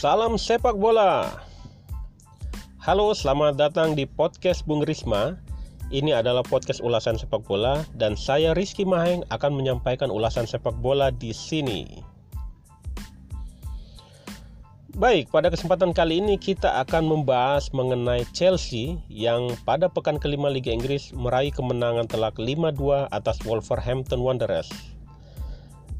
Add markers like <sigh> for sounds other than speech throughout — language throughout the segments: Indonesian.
Salam sepak bola. Halo, selamat datang di podcast Bung Risma. Ini adalah podcast ulasan sepak bola dan saya Rizky Maheng akan menyampaikan ulasan sepak bola di sini. Baik, pada kesempatan kali ini kita akan membahas mengenai Chelsea yang pada pekan kelima Liga Inggris meraih kemenangan telak 5-2 atas Wolverhampton Wanderers.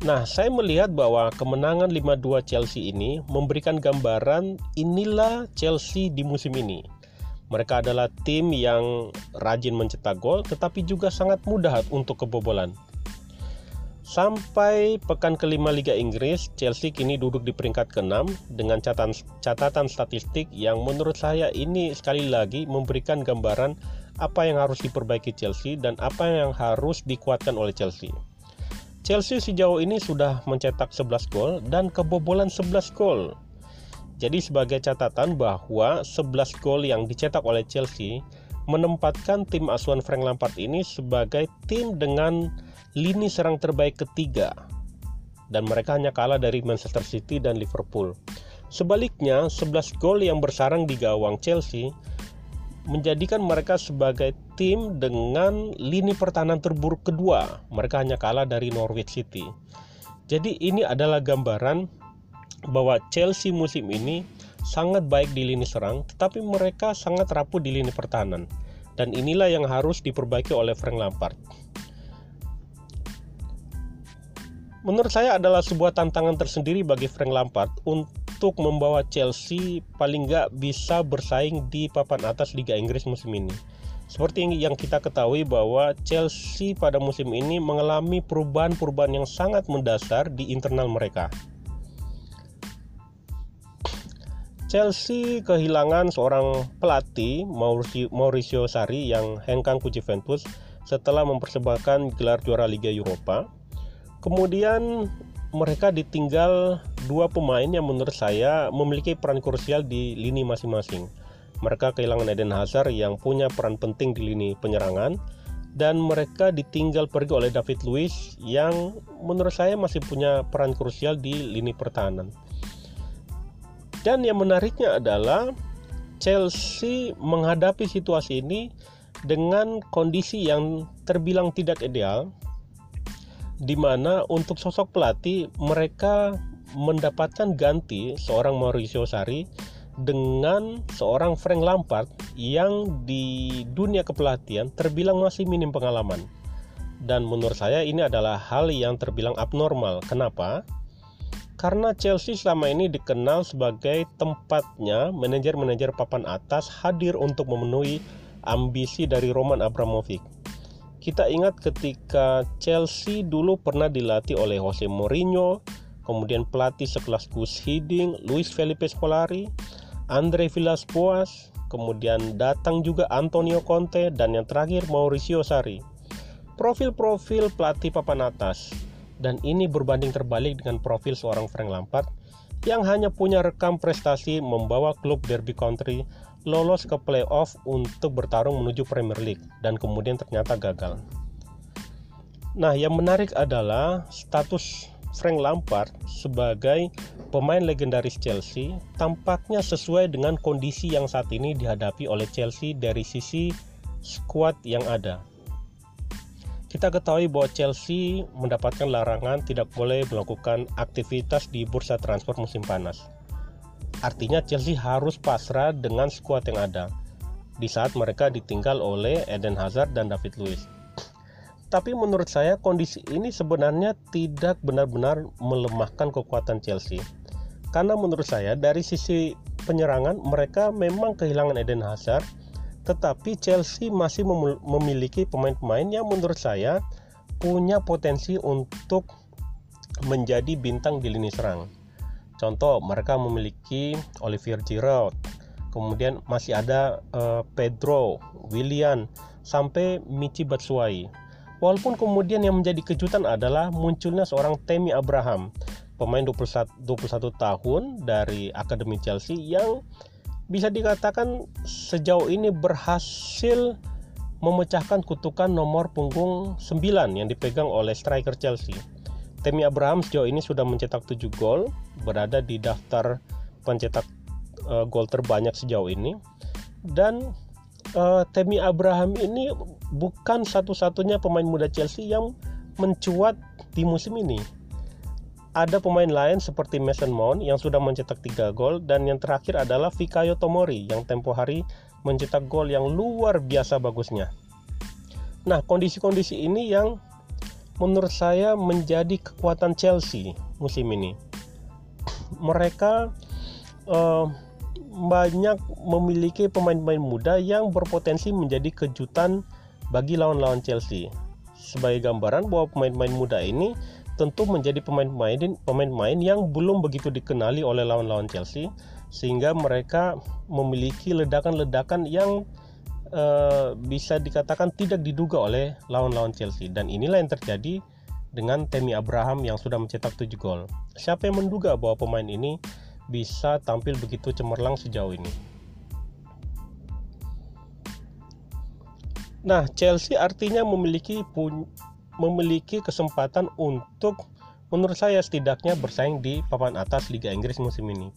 Nah, saya melihat bahwa kemenangan 5-2 Chelsea ini memberikan gambaran inilah Chelsea di musim ini. Mereka adalah tim yang rajin mencetak gol tetapi juga sangat mudah untuk kebobolan. Sampai pekan kelima Liga Inggris, Chelsea kini duduk di peringkat ke-6 dengan catatan, catatan statistik yang menurut saya ini sekali lagi memberikan gambaran apa yang harus diperbaiki Chelsea dan apa yang harus dikuatkan oleh Chelsea. Chelsea sejauh ini sudah mencetak 11 gol dan kebobolan 11 gol. Jadi sebagai catatan bahwa 11 gol yang dicetak oleh Chelsea menempatkan tim asuhan Frank Lampard ini sebagai tim dengan lini serang terbaik ketiga dan mereka hanya kalah dari Manchester City dan Liverpool. Sebaliknya, 11 gol yang bersarang di gawang Chelsea menjadikan mereka sebagai tim dengan lini pertahanan terburuk kedua. Mereka hanya kalah dari Norwich City. Jadi ini adalah gambaran bahwa Chelsea musim ini sangat baik di lini serang, tetapi mereka sangat rapuh di lini pertahanan. Dan inilah yang harus diperbaiki oleh Frank Lampard. Menurut saya adalah sebuah tantangan tersendiri bagi Frank Lampard untuk membawa Chelsea paling nggak bisa bersaing di papan atas Liga Inggris musim ini. Seperti yang kita ketahui bahwa Chelsea pada musim ini mengalami perubahan-perubahan yang sangat mendasar di internal mereka. Chelsea kehilangan seorang pelatih Mauricio, Mauricio Sarri yang hengkang ke Juventus setelah mempersembahkan gelar juara Liga Eropa Kemudian mereka ditinggal dua pemain yang menurut saya memiliki peran krusial di lini masing-masing. Mereka kehilangan Eden Hazard yang punya peran penting di lini penyerangan dan mereka ditinggal pergi oleh David Luiz yang menurut saya masih punya peran krusial di lini pertahanan. Dan yang menariknya adalah Chelsea menghadapi situasi ini dengan kondisi yang terbilang tidak ideal di mana untuk sosok pelatih mereka mendapatkan ganti seorang Mauricio Sarri dengan seorang Frank Lampard yang di dunia kepelatihan terbilang masih minim pengalaman. Dan menurut saya ini adalah hal yang terbilang abnormal. Kenapa? Karena Chelsea selama ini dikenal sebagai tempatnya manajer-manajer papan atas hadir untuk memenuhi ambisi dari Roman Abramovich kita ingat ketika Chelsea dulu pernah dilatih oleh Jose Mourinho, kemudian pelatih sekelas Gus Hiddink, Luis Felipe Scolari, Andre Villas-Boas, kemudian datang juga Antonio Conte dan yang terakhir Mauricio Sarri. Profil-profil pelatih papan atas dan ini berbanding terbalik dengan profil seorang Frank Lampard yang hanya punya rekam prestasi membawa klub Derby Country lolos ke playoff untuk bertarung menuju Premier League dan kemudian ternyata gagal. Nah, yang menarik adalah status Frank Lampard sebagai pemain legendaris Chelsea tampaknya sesuai dengan kondisi yang saat ini dihadapi oleh Chelsea dari sisi skuad yang ada. Kita ketahui bahwa Chelsea mendapatkan larangan tidak boleh melakukan aktivitas di bursa transfer musim panas. Artinya Chelsea harus pasrah dengan skuad yang ada di saat mereka ditinggal oleh Eden Hazard dan David Luiz. Tapi menurut saya kondisi ini sebenarnya tidak benar-benar melemahkan kekuatan Chelsea. Karena menurut saya dari sisi penyerangan mereka memang kehilangan Eden Hazard, tetapi Chelsea masih memiliki pemain-pemain yang menurut saya punya potensi untuk menjadi bintang di lini serang. Contoh, mereka memiliki Olivier Giroud, kemudian masih ada uh, Pedro, William, sampai Michi Batshuayi. Walaupun kemudian yang menjadi kejutan adalah munculnya seorang Temi Abraham, pemain 21, 21 tahun dari Akademi Chelsea yang bisa dikatakan sejauh ini berhasil memecahkan kutukan nomor punggung 9 yang dipegang oleh striker Chelsea. Temi Abraham sejauh ini sudah mencetak 7 gol, berada di daftar pencetak uh, gol terbanyak sejauh ini dan uh, Temi Abraham ini bukan satu-satunya pemain muda Chelsea yang mencuat di musim ini. Ada pemain lain seperti Mason Mount yang sudah mencetak 3 gol dan yang terakhir adalah Fikayo Tomori yang tempo hari mencetak gol yang luar biasa bagusnya. Nah, kondisi-kondisi ini yang menurut saya menjadi kekuatan Chelsea musim ini. Mereka uh, banyak memiliki pemain-pemain muda yang berpotensi menjadi kejutan bagi lawan-lawan Chelsea. Sebagai gambaran bahwa pemain-pemain muda ini tentu menjadi pemain-pemain pemain-pemain yang belum begitu dikenali oleh lawan-lawan Chelsea sehingga mereka memiliki ledakan-ledakan yang uh, bisa dikatakan tidak diduga oleh lawan-lawan Chelsea dan inilah yang terjadi dengan Temi Abraham yang sudah mencetak 7 gol. Siapa yang menduga bahwa pemain ini bisa tampil begitu cemerlang sejauh ini? Nah, Chelsea artinya memiliki memiliki kesempatan untuk menurut saya setidaknya bersaing di papan atas Liga Inggris musim ini.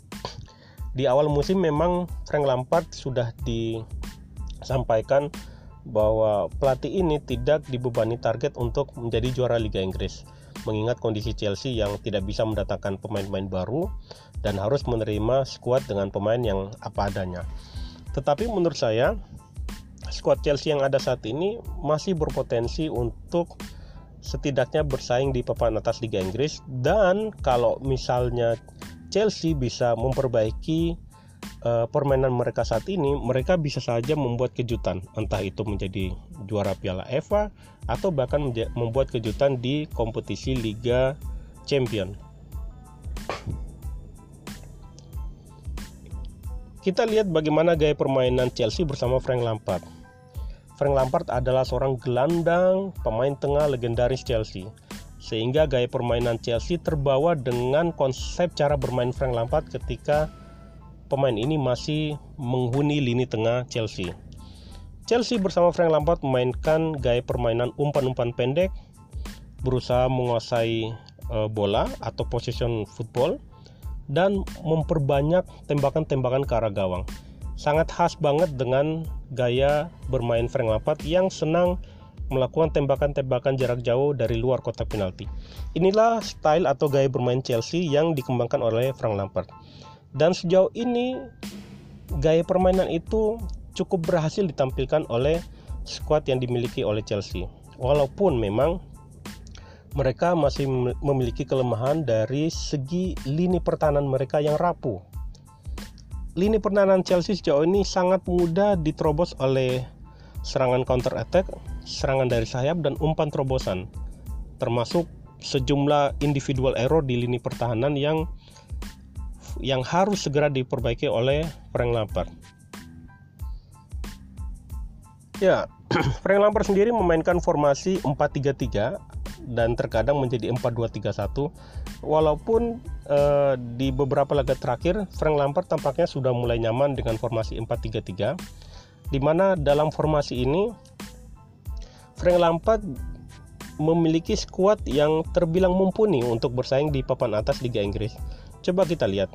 Di awal musim memang Frank Lampard sudah disampaikan bahwa pelatih ini tidak dibebani target untuk menjadi juara Liga Inggris. Mengingat kondisi Chelsea yang tidak bisa mendatangkan pemain-pemain baru dan harus menerima skuad dengan pemain yang apa adanya. Tetapi menurut saya skuad Chelsea yang ada saat ini masih berpotensi untuk setidaknya bersaing di papan atas Liga Inggris dan kalau misalnya Chelsea bisa memperbaiki uh, permainan mereka saat ini, mereka bisa saja membuat kejutan, entah itu menjadi juara Piala Eva atau bahkan membuat kejutan di kompetisi Liga Champion. Kita lihat bagaimana gaya permainan Chelsea bersama Frank Lampard. Frank Lampard adalah seorang gelandang pemain tengah legendaris Chelsea. Sehingga gaya permainan Chelsea terbawa dengan konsep cara bermain Frank Lampard ketika pemain ini masih menghuni lini tengah Chelsea. Chelsea bersama Frank Lampard memainkan gaya permainan umpan-umpan pendek, berusaha menguasai uh, bola atau possession football, dan memperbanyak tembakan-tembakan ke arah gawang sangat khas banget dengan gaya bermain Frank Lampard yang senang melakukan tembakan-tembakan jarak jauh dari luar kotak penalti. Inilah style atau gaya bermain Chelsea yang dikembangkan oleh Frank Lampard. Dan sejauh ini gaya permainan itu cukup berhasil ditampilkan oleh skuad yang dimiliki oleh Chelsea. Walaupun memang mereka masih memiliki kelemahan dari segi lini pertahanan mereka yang rapuh lini pertahanan Chelsea sejauh ini sangat mudah diterobos oleh serangan counter attack, serangan dari sayap dan umpan terobosan. Termasuk sejumlah individual error di lini pertahanan yang yang harus segera diperbaiki oleh Frank Lampard. Ya, <clears throat> Frank Lampard sendiri memainkan formasi 4-3-3 dan terkadang menjadi 4-2-3-1 walaupun eh, di beberapa laga terakhir Frank Lampard tampaknya sudah mulai nyaman dengan formasi 4-3-3 di mana dalam formasi ini Frank Lampard memiliki skuad yang terbilang mumpuni untuk bersaing di papan atas Liga Inggris. Coba kita lihat.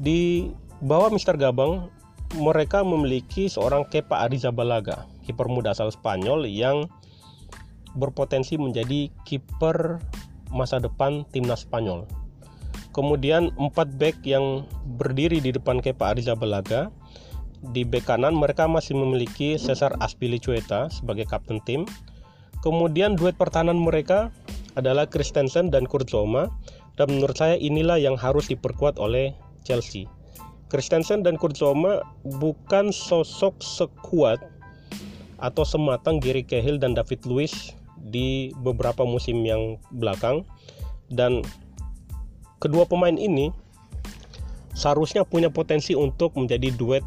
Di bawah Mister Gabang, mereka memiliki seorang Kepa Arrizabalaga, kiper muda asal Spanyol yang berpotensi menjadi kiper masa depan timnas Spanyol. Kemudian empat back yang berdiri di depan Kepa Arrizabalaga. Di bek kanan mereka masih memiliki Cesar Azpilicueta sebagai kapten tim. Kemudian duet pertahanan mereka adalah Christensen dan Kurt Zouma dan menurut saya inilah yang harus diperkuat oleh Chelsea. Christensen dan Kurt Zouma bukan sosok sekuat atau sematang Gary Cahill dan David Luiz di beberapa musim yang belakang dan kedua pemain ini seharusnya punya potensi untuk menjadi duet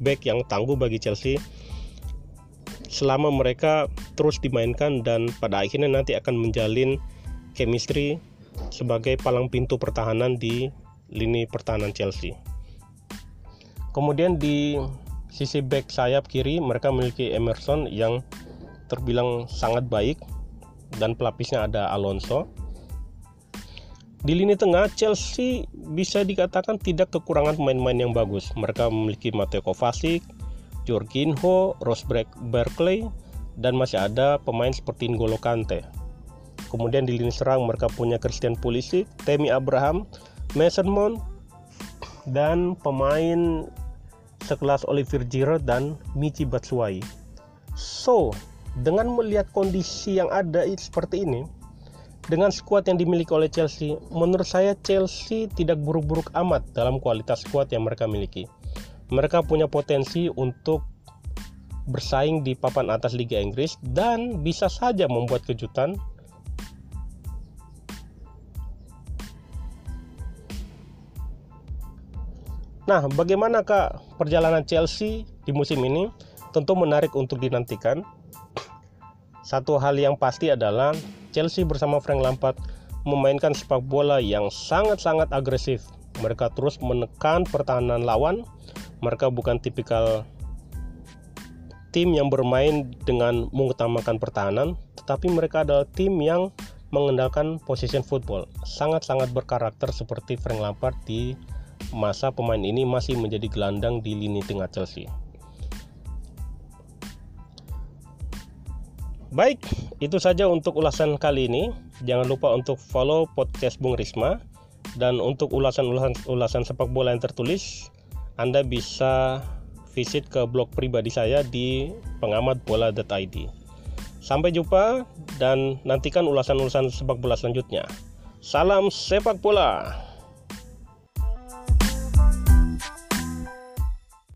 back yang tangguh bagi Chelsea selama mereka terus dimainkan dan pada akhirnya nanti akan menjalin chemistry sebagai palang pintu pertahanan di lini pertahanan Chelsea. Kemudian di sisi back sayap kiri mereka memiliki Emerson yang terbilang sangat baik dan pelapisnya ada Alonso. Di lini tengah, Chelsea bisa dikatakan tidak kekurangan pemain-pemain yang bagus. Mereka memiliki Mateo Kovacic, Jorginho, Ross Barkley, dan masih ada pemain seperti N'Golo Kante. Kemudian di lini serang mereka punya Christian Pulisic, Temi Abraham, Mason Mount, dan pemain sekelas Olivier Giroud dan Michi Batshuayi. So, dengan melihat kondisi yang ada seperti ini, dengan skuad yang dimiliki oleh Chelsea, menurut saya Chelsea tidak buruk-buruk amat dalam kualitas skuad yang mereka miliki. Mereka punya potensi untuk bersaing di papan atas Liga Inggris dan bisa saja membuat kejutan Nah, bagaimana kak perjalanan Chelsea di musim ini? Tentu menarik untuk dinantikan. Satu hal yang pasti adalah Chelsea bersama Frank Lampard memainkan sepak bola yang sangat-sangat agresif. Mereka terus menekan pertahanan lawan. Mereka bukan tipikal tim yang bermain dengan mengutamakan pertahanan, tetapi mereka adalah tim yang mengandalkan position football. Sangat-sangat berkarakter seperti Frank Lampard di masa pemain ini masih menjadi gelandang di lini tengah Chelsea. Baik, itu saja untuk ulasan kali ini. Jangan lupa untuk follow podcast Bung Risma dan untuk ulasan-ulasan ulasan sepak bola yang tertulis, Anda bisa visit ke blog pribadi saya di pengamatbola.id. Sampai jumpa dan nantikan ulasan-ulasan sepak bola selanjutnya. Salam sepak bola.